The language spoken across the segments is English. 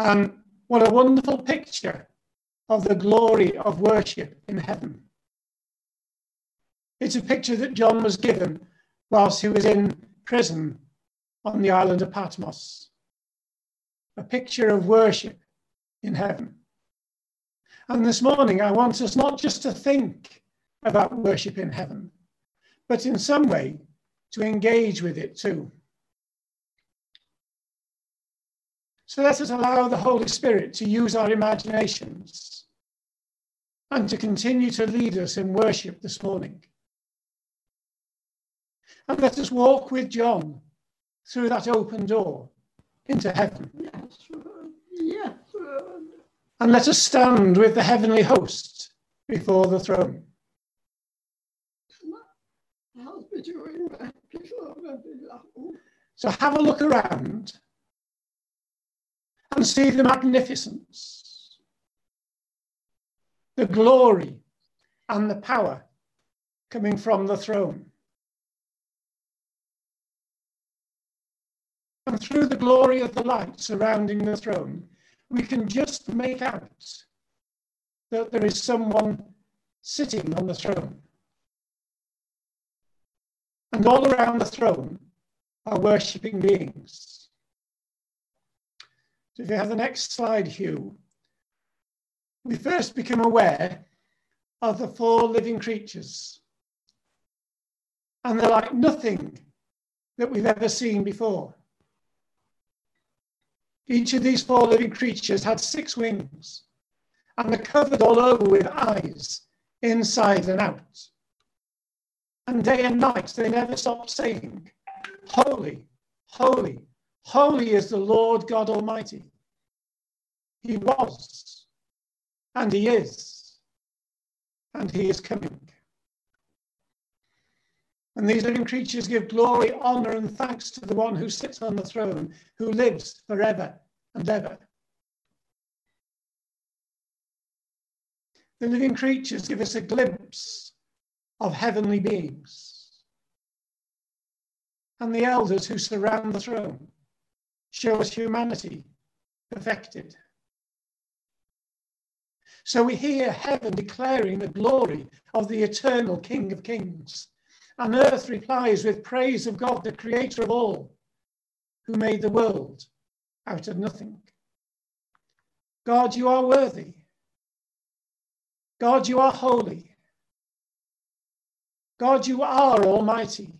And what a wonderful picture of the glory of worship in heaven. It's a picture that John was given whilst he was in prison on the island of Patmos. A picture of worship in heaven. And this morning, I want us not just to think about worship in heaven, but in some way to engage with it too. So let us allow the Holy Spirit to use our imaginations and to continue to lead us in worship this morning. And let us walk with John through that open door into heaven. Yes. Yes. And let us stand with the heavenly host before the throne. So have a look around and see the magnificence, the glory, and the power coming from the throne. And through the glory of the light surrounding the throne, we can just make out that there is someone sitting on the throne. And all around the throne are worshipping beings. If you have the next slide, Hugh, we first become aware of the four living creatures. And they're like nothing that we've ever seen before. Each of these four living creatures had six wings and they're covered all over with eyes, inside and out. And day and night they never stopped saying, Holy, holy, holy is the Lord God Almighty. He was, and He is, and He is coming. And these living creatures give glory, honor, and thanks to the one who sits on the throne, who lives forever and ever. The living creatures give us a glimpse of heavenly beings. And the elders who surround the throne show us humanity perfected. So we hear heaven declaring the glory of the eternal King of Kings and earth replies with praise of God, the creator of all, who made the world out of nothing. God, you are worthy. God, you are holy. God, you are almighty.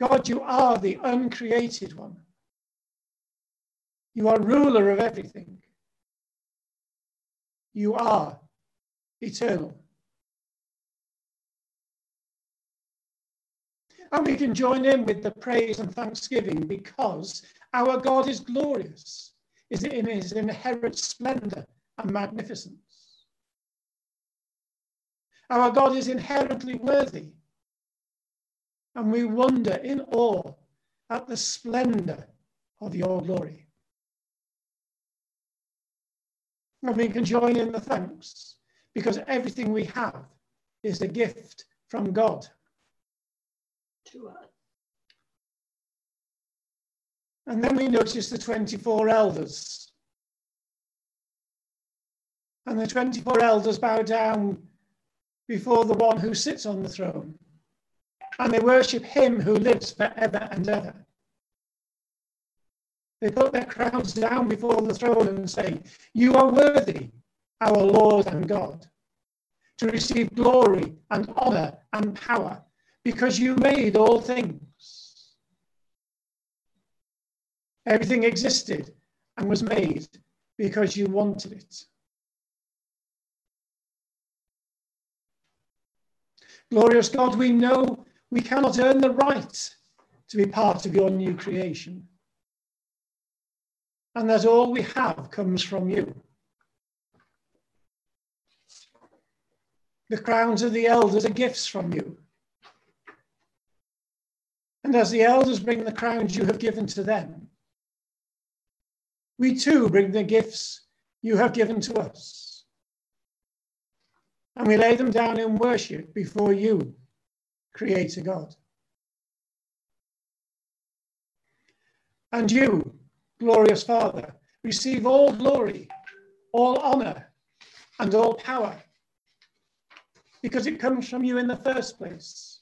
God, you are the uncreated one. You are ruler of everything. You are eternal. And we can join in with the praise and thanksgiving because our God is glorious, is in his inherent splendor and magnificence. Our God is inherently worthy, and we wonder in awe at the splendor of your glory. And we can join in the thanks because everything we have is a gift from God to us. And then we notice the 24 elders. And the 24 elders bow down before the one who sits on the throne. And they worship him who lives forever and ever. They put their crowns down before the throne and say, You are worthy, our Lord and God, to receive glory and honor and power because you made all things. Everything existed and was made because you wanted it. Glorious God, we know we cannot earn the right to be part of your new creation. And that all we have comes from you. The crowns of the elders are gifts from you. And as the elders bring the crowns you have given to them, we too bring the gifts you have given to us. And we lay them down in worship before you, Creator God. And you, glorious Father, receive all glory, all honor, and all power, because it comes from you in the first place.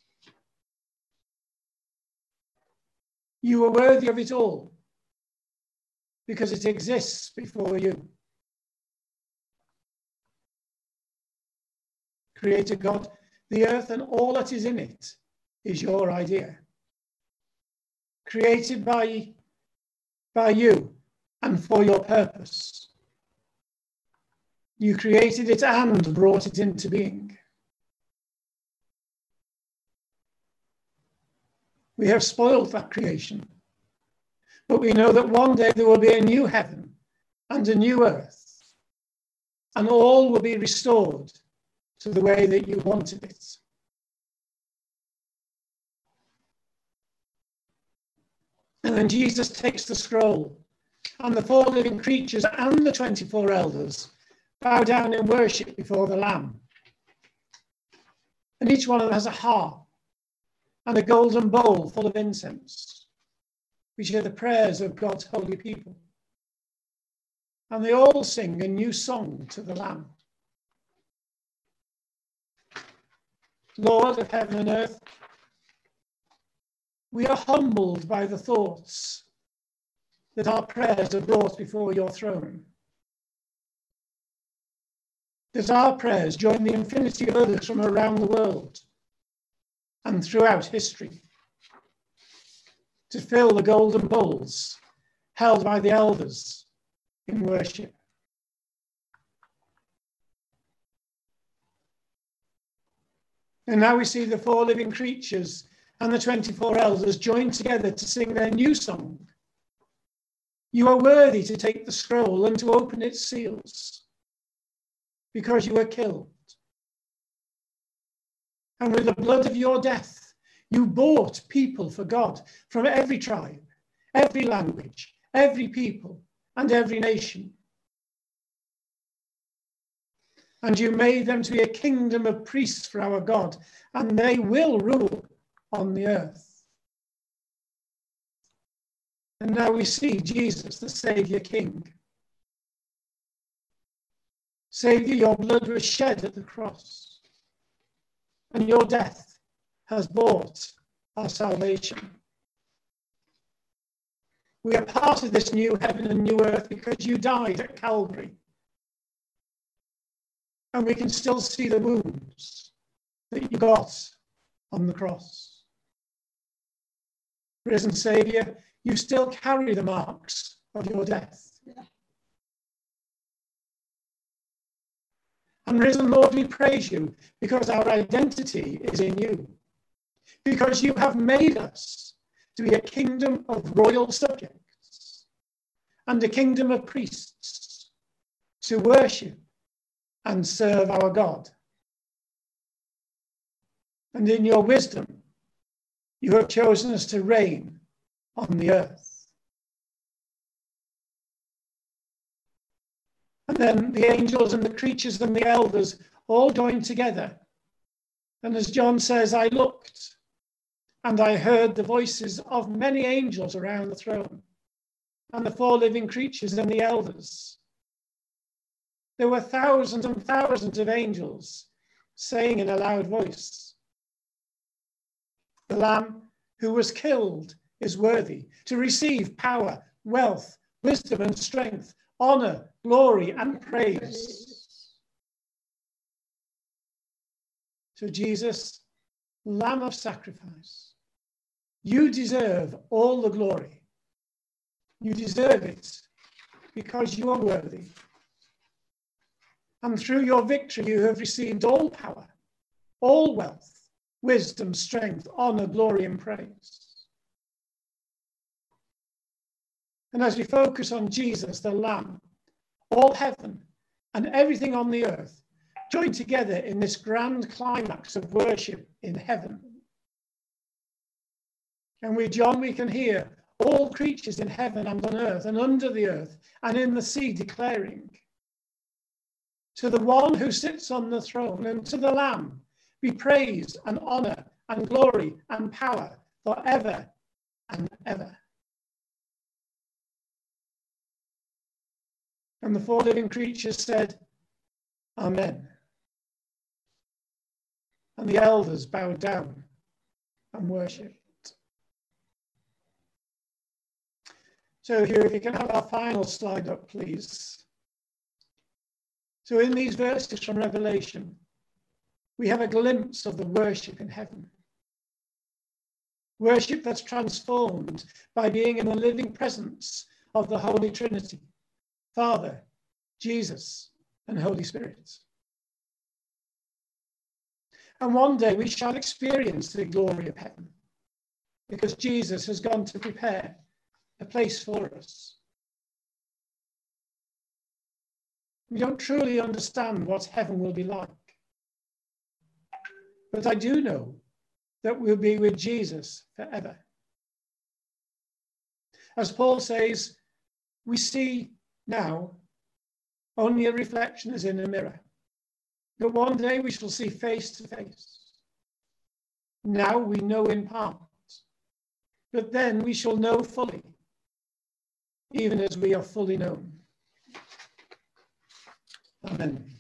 You are worthy of it all, because it exists before you. Creator God, the earth and all that is in it is your idea. Created by, by you and for your purpose. You created it and brought it into being. We have spoiled that creation, but we know that one day there will be a new heaven and a new earth, and all will be restored to the way that you wanted it. And then Jesus takes the scroll, and the four living creatures and the 24 elders bow down in worship before the Lamb. And each one of them has a harp and a golden bowl full of incense, which are the prayers of God's holy people. And they all sing a new song to the Lamb. Lord of heaven and earth, we are humbled by the thoughts that our prayers are brought before your throne. That our prayers join the infinity of others from around the world and throughout history to fill the golden bowls held by the elders in worship. And now we see the four living creatures and the 24 elders joined together to sing their new song. You are worthy to take the scroll and to open its seals because you were killed. And with the blood of your death, you bought people for God from every tribe, every language, every people, and every nation and you made them to be a kingdom of priests for our God, and they will rule on the earth. And now we see Jesus, the Saviour King. Saviour, your blood was shed at the cross, and your death has bought our salvation. We are part of this new heaven and new earth because you died at Calvary and we can still see the wounds that you got on the cross. Risen Saviour, you still carry the marks of your death. And risen Lord, we praise you because our identity is in you, because you have made us to be a kingdom of royal subjects and a kingdom of priests to worship and serve our God. And in your wisdom, you have chosen us to reign on the earth. And then the angels and the creatures and the elders all joined together. And as John says, I looked and I heard the voices of many angels around the throne and the four living creatures and the elders there were thousands and thousands of angels saying in a loud voice, The Lamb who was killed is worthy to receive power, wealth, wisdom, and strength, honor, glory, and praise. So, Jesus, Lamb of sacrifice, you deserve all the glory. You deserve it because you are worthy. And through your victory, you have received all power, all wealth, wisdom, strength, honor, glory, and praise. And as we focus on Jesus, the Lamb, all heaven and everything on the earth join together in this grand climax of worship in heaven. And with John, we can hear all creatures in heaven and on earth and under the earth and in the sea declaring, to the one who sits on the throne and to the Lamb be praise and honor and glory and power forever and ever. And the four living creatures said, Amen. And the elders bowed down and worshipped. So here, if you can have our final slide up, please. So in these verses from Revelation, we have a glimpse of the worship in heaven. Worship that's transformed by being in the living presence of the Holy Trinity, Father, Jesus, and Holy Spirit. And one day we shall experience the glory of heaven because Jesus has gone to prepare a place for us. We don't truly understand what heaven will be like. But I do know that we'll be with Jesus forever. As Paul says, we see now only a reflection as in a mirror. But one day we shall see face to face. Now we know in part, but then we shall know fully, even as we are fully known. Amen.